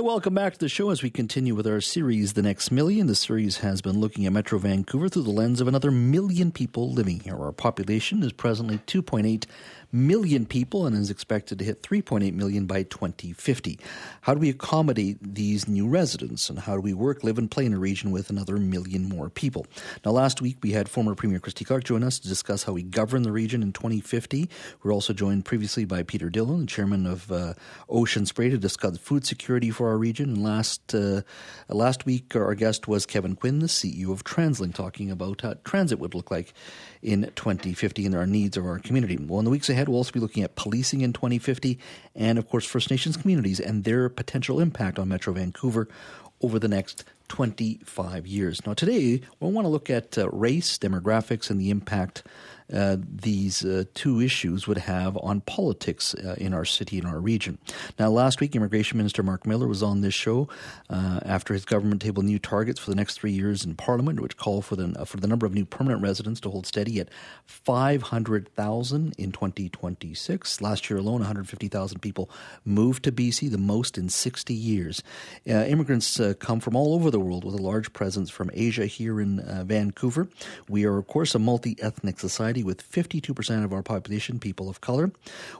Hey, welcome back to the show as we continue with our series, The Next Million. The series has been looking at Metro Vancouver through the lens of another million people living here. Our population is presently 2.8 million people and is expected to hit 3.8 million by 2050. How do we accommodate these new residents and how do we work, live, and play in a region with another million more people? Now, last week we had former Premier Christy Clark join us to discuss how we govern the region in 2050. We were also joined previously by Peter Dhillon, the chairman of uh, Ocean Spray, to discuss food security for our region. Last uh, last week, our guest was Kevin Quinn, the CEO of TransLink, talking about how transit would look like in 2050 and our needs of our community. Well, in the weeks ahead, we'll also be looking at policing in 2050 and, of course, First Nations communities and their potential impact on Metro Vancouver over the next 25 years. Now, today, we want to look at uh, race, demographics, and the impact uh, these uh, two issues would have on politics uh, in our city and our region. Now, last week, Immigration Minister Marc Miller was on this show uh, after his government tabled new targets for the next three years in Parliament, which call for the for the number of new permanent residents to hold steady at 500,000 in 2026. Last year alone, 150,000 people moved to BC, the most in 60 years. Immigrants come from all over the world with a large presence from Asia here in Vancouver. We are, of course, a multi ethnic society society with 52% of our population people of color.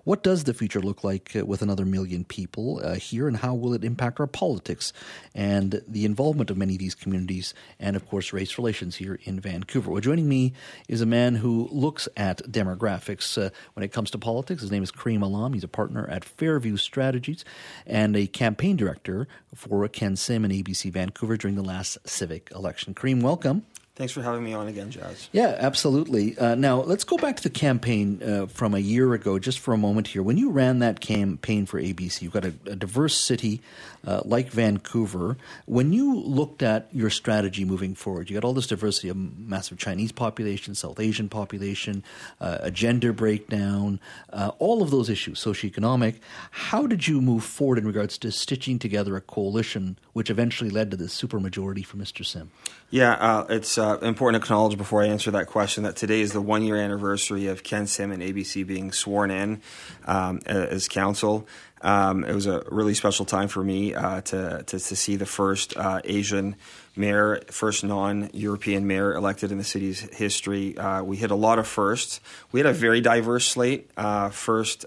What does the future look like uh, with another million people uh, here, and how will it impact our politics and the involvement of many of these communities, and of course, race relations here in Vancouver? Well, joining me is a man who looks at demographics uh, when it comes to politics. His name is Kareem Allam. He's a partner at Fairview Strategies and a campaign director for Ken Sim and ABC Vancouver during the last civic election. Kareem, welcome. Thanks for having me on again, Jas. Yeah, absolutely. Uh, now, let's go back to the campaign uh, from a year ago, just for a moment here. When you ran that campaign for ABC, you've got a, a diverse city uh, like Vancouver. When you looked at your strategy moving forward, you got all this diversity, a massive Chinese population, South Asian population, uh, a gender breakdown, uh, all of those issues, socioeconomic. How did you move forward in regards to stitching together a coalition, which eventually led to the supermajority for Mr. Sim? Yeah, uh, it's uh, important to acknowledge before I answer that question that today is the one year anniversary of Ken Sim and ABC being sworn in um, as council. Um, it was a really special time for me uh, to, to, to see the first uh, Asian mayor, first non-European mayor elected in the city's history. Uh, we hit a lot of firsts. We had a very diverse slate. Uh, first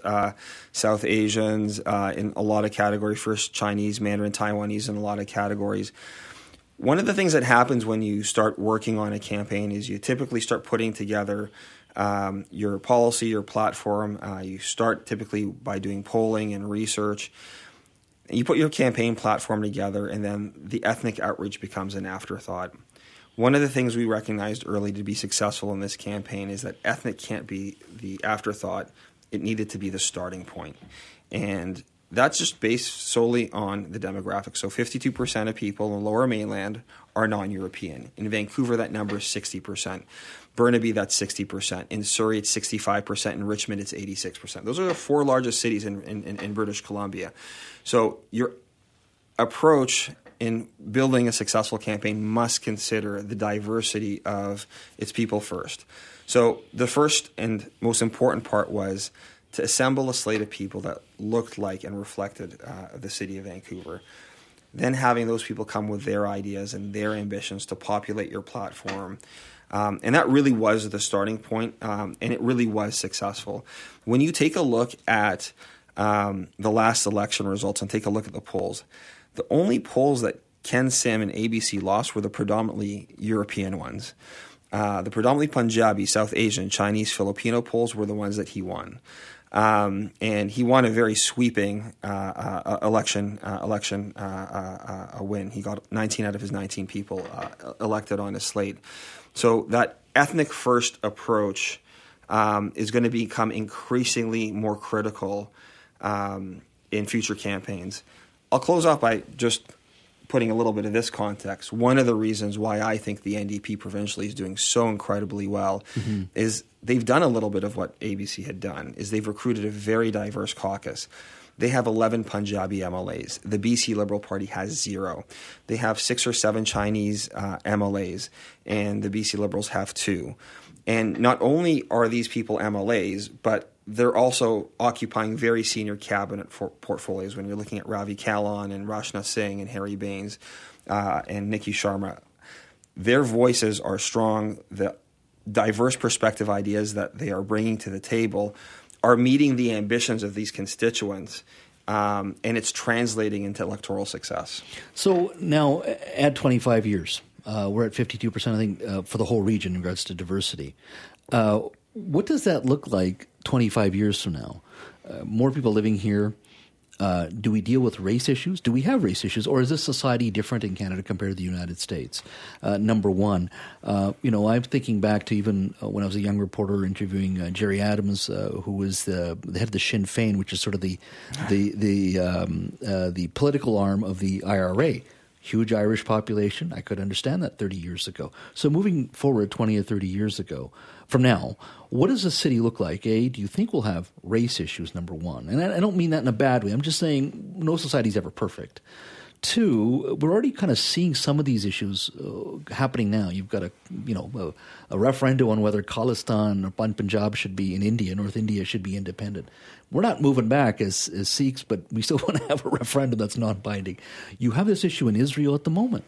South Asians in a lot of categories. First Chinese, Mandarin, Taiwanese in a lot of categories. One of the things that happens when you start working on a campaign is you typically start putting together um, your policy, your platform. Uh, you start typically by doing polling and research. You put your campaign platform together, and then the ethnic outreach becomes an afterthought. One of the things we recognized early to be successful in this campaign is that ethnic can't be the afterthought, it needed to be the starting point. And that's just based solely on the demographics. So 52% of people in lower mainland are non European. In Vancouver, that number is 60%. Burnaby, that's 60%. In Surrey, it's 65%. In Richmond, it's 86%. Those are the four largest cities in, in, in British Columbia. So your approach in building a successful campaign must consider the diversity of its people first. So the first and most important part was to assemble a slate of people that looked like and reflected uh, the city of Vancouver. Then having those people come with their ideas and their ambitions to populate your platform. Um, and that really was the starting point, um, and it really was successful. When you take a look at um, the last election results and take a look at the polls, the only polls that Ken Sim and ABC lost were the predominantly European ones. Uh, the predominantly Punjabi, South Asian, Chinese, Filipino polls were the ones that he won. Um, and he won a very sweeping uh, uh, election uh, election uh, uh, uh, win. He got 19 out of his 19 people elected on his slate. So that ethnic first approach um, is going to become increasingly more critical um, in future campaigns. I'll close off by just putting a little bit of this context, one of the reasons why I think the NDP provincially is doing so incredibly well mm-hmm. is they've done a little bit of what ABC had done. Is they've recruited a very diverse caucus. They have 11 Punjabi MLAs. The BC Liberal Party has zero. They have six or seven Chinese uh, MLAs, and the BC Liberals have two. And not only are these people MLAs, but they're also occupying very senior cabinet portfolios when you're looking at Ravi Kahlon and Rachna Singh and Harry Bains uh, and Nikki Sharma. Their voices are strong. The diverse perspective ideas that they are bringing to the table are meeting the ambitions of these constituents. Um, and it's translating into electoral success. So now, add 25 years. Uh, we're at 52%, I think, uh, for the whole region in regards to diversity. Uh, what does that look like 25 years from now? Uh, more people living here. Uh, do we deal with race issues? Do we have race issues, or is this society different in Canada compared to the United States? Uh, number one, uh, you know, I'm thinking back to even uh, when I was a young reporter interviewing uh, Gerry Adams, who was the, the, head of the Sinn Féin, which is sort of the the the um, the political arm of the IRA huge Irish population. I could understand that 30 years ago. So moving forward 20 or 30 years ago, from now, what does the city look like? A, do you think we'll have race issues, number one? And I, I don't mean that in a bad way. I'm just saying no society is ever perfect. Two, we're already kind of seeing some of these issues uh, happening now. You've got a, you know, a, a referendum on whether Khalistan or Punjab should be in India, North India should be independent. We're not moving back as, as Sikhs, but we still want to have a referendum that's not binding. You have this issue in Israel at the moment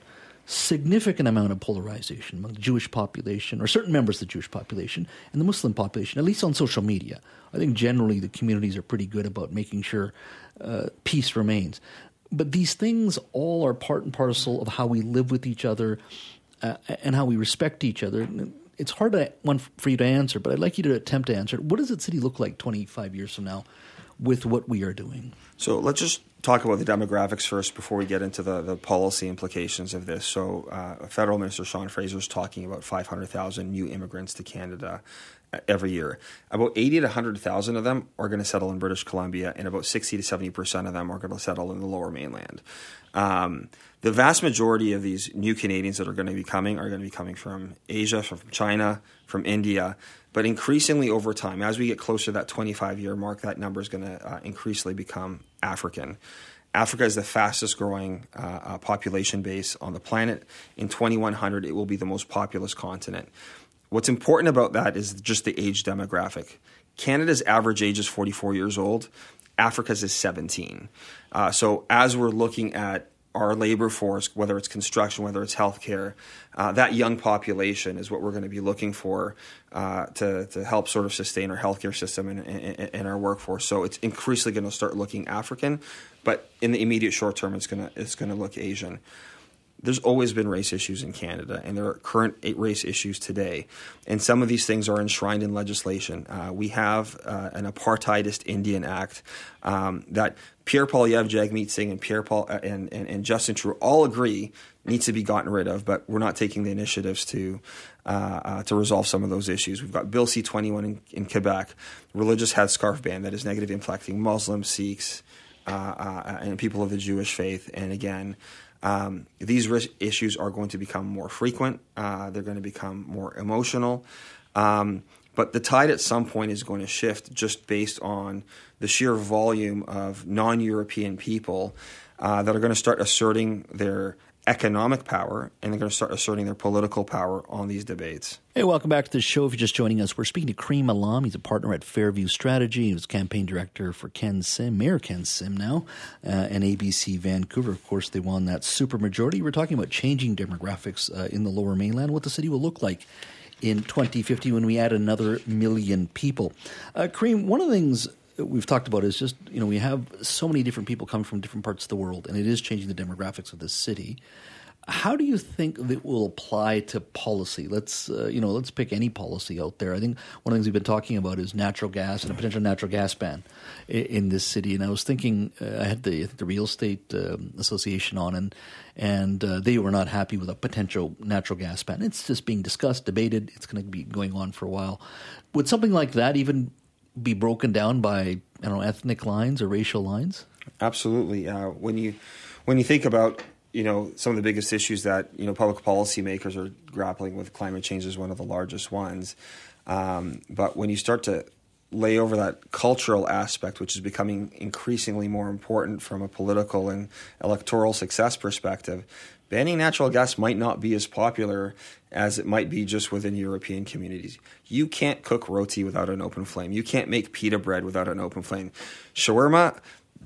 significant amount of polarization among the Jewish population, or certain members of the Jewish population, and the Muslim population, at least on social media. I think generally the communities are pretty good about making sure uh, peace remains. But these things all are part and parcel of how we live with each other uh, and how we respect each other. It's hard to, one for you to answer, but I'd like you to attempt to answer it. What does the city look like 25 years from now with what we are doing? So let's just talk about the demographics first before we get into the, the policy implications of this. So, uh, Federal Minister Sean Fraser is talking about 500,000 new immigrants to Canada every year. About 80 to 100,000 of them are going to settle in British Columbia, and about 60 to 70 percent of them are going to settle in the Lower Mainland. Um, the vast majority of these new Canadians that are going to be coming are going to be coming from Asia, from China, from India. But increasingly over time, as we get closer to that 25 year mark, that number is going to uh, increasingly become African. Africa is the fastest growing uh, uh, population base on the planet. In 2100, it will be the most populous continent. What's important about that is just the age demographic. Canada's average age is 44 years old. Africa's is 17. Uh, so as we're looking at our labor force, whether it's construction, whether it's healthcare, uh, that young population is what we're going to be looking for uh, to, to help sort of sustain our healthcare system and, and, and our workforce. So it's increasingly going to start looking African, but in the immediate short term, it's going to it's going to look Asian there's always been race issues in Canada, and there are current race issues today. And some of these things are enshrined in legislation. Uh, we have uh, an apartheidist Indian Act um, that Pierre Poilievre, Jagmeet Singh, and Pierre Paul uh, and, and, and, Justin Trudeau all agree needs to be gotten rid of, but we're not taking the initiatives to uh, uh, to resolve some of those issues. We've got Bill C-21 in, in Quebec, religious headscarf ban that is negatively impacting Muslims, Sikhs, uh, and people of the Jewish faith, and again. Um, these risk issues are going to become more frequent. Uh, they're going to become more emotional. Um, but the tide at some point is going to shift just based on the sheer volume of non European people uh, that are going to start asserting their economic power and they're going to start asserting their political power on these debates. Hey, welcome back to the show. If you're just joining us, we're speaking to Kareem Allam. He's a partner at Fairview Strategy. He was campaign director for Ken Sim, Mayor Ken Sim now, uh, and ABC Vancouver. Of course, they won that supermajority. We're talking about changing demographics uh, in the lower mainland, what the city will look like in 2050 when we add another million people. Uh, Kareem, one of the things we've talked about is just you know we have so many different people coming from different parts of the world, and it is changing the demographics of this city. How do you think that will apply to policy? Let's uh, you know let's pick any policy out there. I think one of the things we've been talking about is natural gas and a potential natural gas ban in, in this city. And I was thinking uh, I had the the real estate um, association on, and and uh, they were not happy with a potential natural gas ban. It's just being discussed, debated. It's going to be going on for a while. Would something like that even be broken down by I don't know ethnic lines or racial lines? Absolutely. Uh, when you when you think about you know some of the biggest issues that you know public policy makers are grappling with, climate change is one of the largest ones. Um, but when you start to lay over that cultural aspect, which is becoming increasingly more important from a political and electoral success perspective, banning natural gas might not be as popular as it might be just within European communities. You can't cook roti without an open flame. You can't make pita bread without an open flame. Shawarma,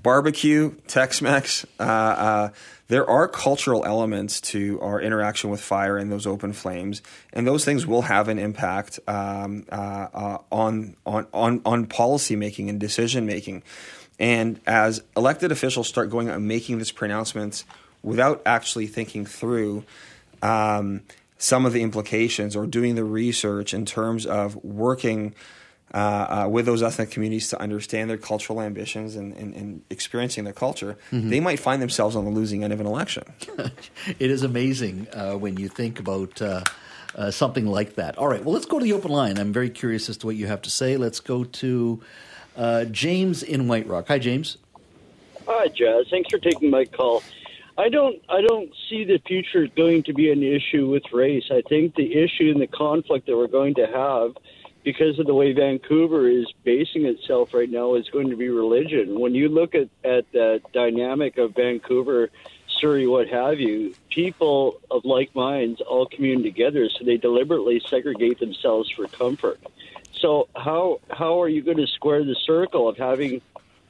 barbecue, Tex-Mex. Uh, uh, there are cultural elements to our interaction with fire and those open flames, and those things will have an impact um, uh, uh on on on on policy making and decision making. And as elected officials start going out and making these pronouncements without actually thinking through um, some of the implications or doing the research in terms of working uh, uh, with those ethnic communities to understand their cultural ambitions and, and, and experiencing their culture, mm-hmm. they might find themselves on the losing end of an election. it is amazing uh, when you think about uh, uh, something like that. All right, well, let's go to the open line. I'm very curious as to what you have to say. Let's go to uh, James in White Rock. Hi, James. Hi, Jas. Thanks for taking my call. I don't I don't see the future going to be an issue with race. I think the issue and the conflict that we're going to have because of the way Vancouver is basing itself right now is going to be religion. When you look at, at the dynamic of Vancouver, Surrey, what have you, people of like minds all commune together, so they deliberately segregate themselves for comfort. So how how are you going to square the circle of having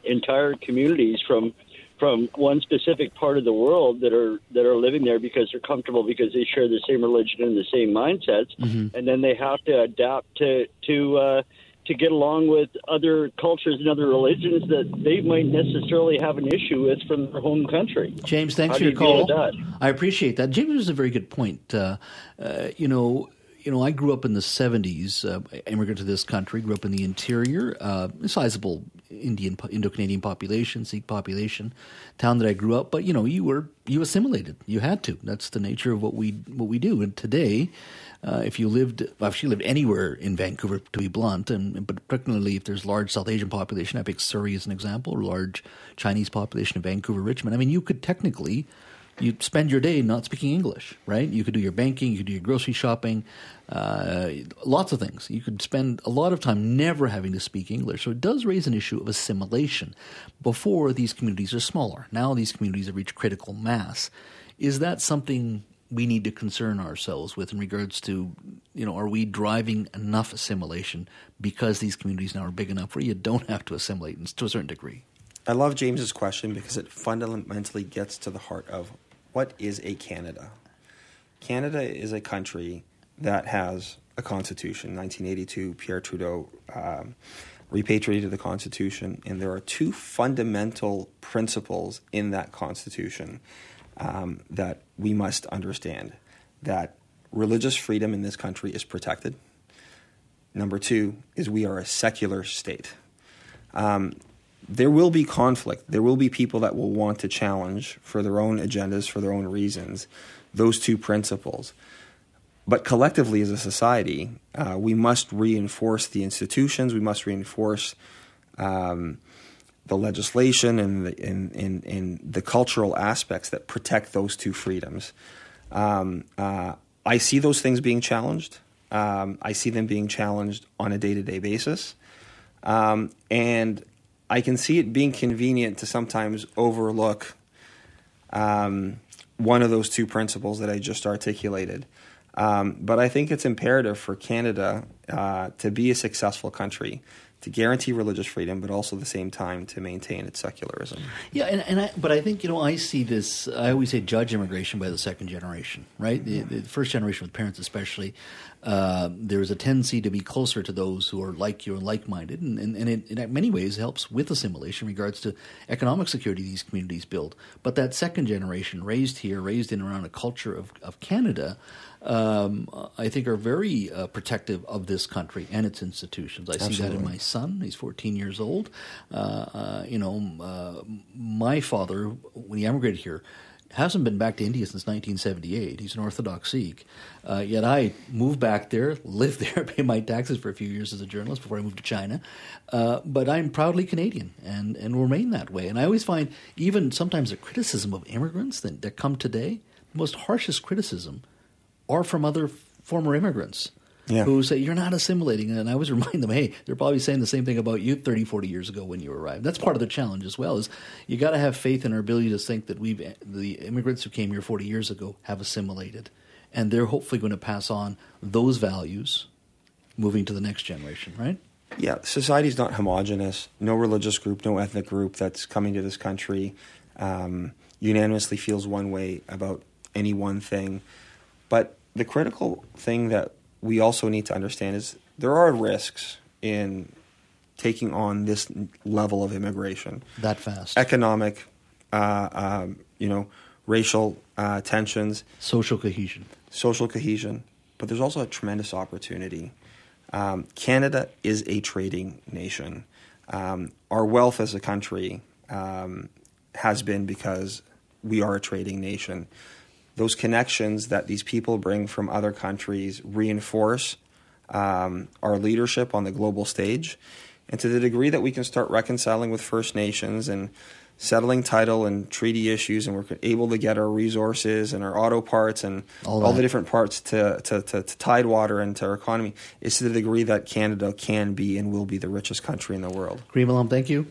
entire communities from from one specific part of the world that are that are living there because they're comfortable because they share the same religion and the same mindsets, mm-hmm. and then they have to adapt to to uh, to get along with other cultures and other religions that they might necessarily have an issue with from their home country. James, thanks How for your call. I appreciate that. James was a very good point. Uh, uh, you know you know, I grew up in the 70s, uh, immigrant to this country, grew up in the interior, uh, sizable Indian, Indo-Canadian population, Sikh population, town that I grew up. But, you know, you were, you assimilated. You had to. That's the nature of what we, what we do. And today, uh, if you lived, well, if you lived anywhere in Vancouver, to be blunt, and but particularly if there's large South Asian population, I pick Surrey as an example, or large Chinese population in Vancouver, Richmond. I mean, you could technically you spend your day not speaking English, right? You could do your banking, you could do your grocery shopping, uh, lots of things. You could spend a lot of time never having to speak English. So it does raise an issue of assimilation. Before, these communities are smaller. Now these communities have reached critical mass. Is that something we need to concern ourselves with in regards to, you know, are we driving enough assimilation because these communities now are big enough where you don't have to assimilate to a certain degree? I love James's question because it fundamentally gets to the heart of what is a Canada? Canada is a country that has a constitution. 1982, Pierre Trudeau um, repatriated the constitution, and there are two fundamental principles in that constitution um, that we must understand that religious freedom in this country is protected. Number two is we are a secular state. Um, there will be conflict. There will be people that will want to challenge for their own agendas, for their own reasons, those two principles. But collectively, as a society, uh, we must reinforce the institutions. We must reinforce um, the legislation and the, and, and, and the cultural aspects that protect those two freedoms. Um, uh, I see those things being challenged. Um, I see them being challenged on a day to day basis. Um, and I can see it being convenient to sometimes overlook um, one of those two principles that I just articulated. Um, but I think it's imperative for Canada uh, to be a successful country to guarantee religious freedom, but also at the same time to maintain its secularism. Yeah, and, and I, but I think you know I see this. I always say judge immigration by the second generation, right? The, the first generation with parents, especially, uh, there's a tendency to be closer to those who are like you and like-minded, and, and, and it, in many ways helps with assimilation in regards to economic security these communities build. But that second generation, raised here, raised in around a culture of, of Canada, um, I think are very uh, protective of this country and its institutions. I Absolutely. see that in my son. He's 14 years old. Uh, uh, you know, uh, my father, when he emigrated here, hasn't been back to India since 1978. He's an Orthodox Sikh. Uh, yet I moved back there, lived there, paid my taxes for a few years as a journalist before I moved to China. Uh, but I'm proudly Canadian and, and remain that way. And I always find even sometimes the criticism of immigrants that, that come today, the most harshest criticism are from other former immigrants. Yeah. who say you're not assimilating. And I always remind them, hey, they're probably saying the same thing about you 30, 40 years ago when you arrived. That's part of the challenge as well. Is you got to have faith in our ability to think that we've the immigrants who came here 40 years ago have assimilated, and they're hopefully going to pass on those values, moving to the next generation. Right? Yeah, society's not homogenous. No religious group, no ethnic group that's coming to this country um, unanimously feels one way about any one thing. But the critical thing that we also need to understand is there are risks in taking on this level of immigration. That fast. Economic, uh, um, you know, racial uh, tensions, Social cohesion. social cohesion, but there's also a tremendous opportunity. Um, Canada is a trading nation. Um, our wealth as a country um, has been because we are a trading nation. Those connections that these people bring from other countries reinforce um, our leadership on the global stage. And to the degree that we can start reconciling with First Nations and settling title and treaty issues, and we're able to get our resources and our auto parts and All all, the different parts to, to, to, to Tidewater and to our economy, is to the degree that Canada can be and will be the richest country in the world. Kareem Allam, thank you.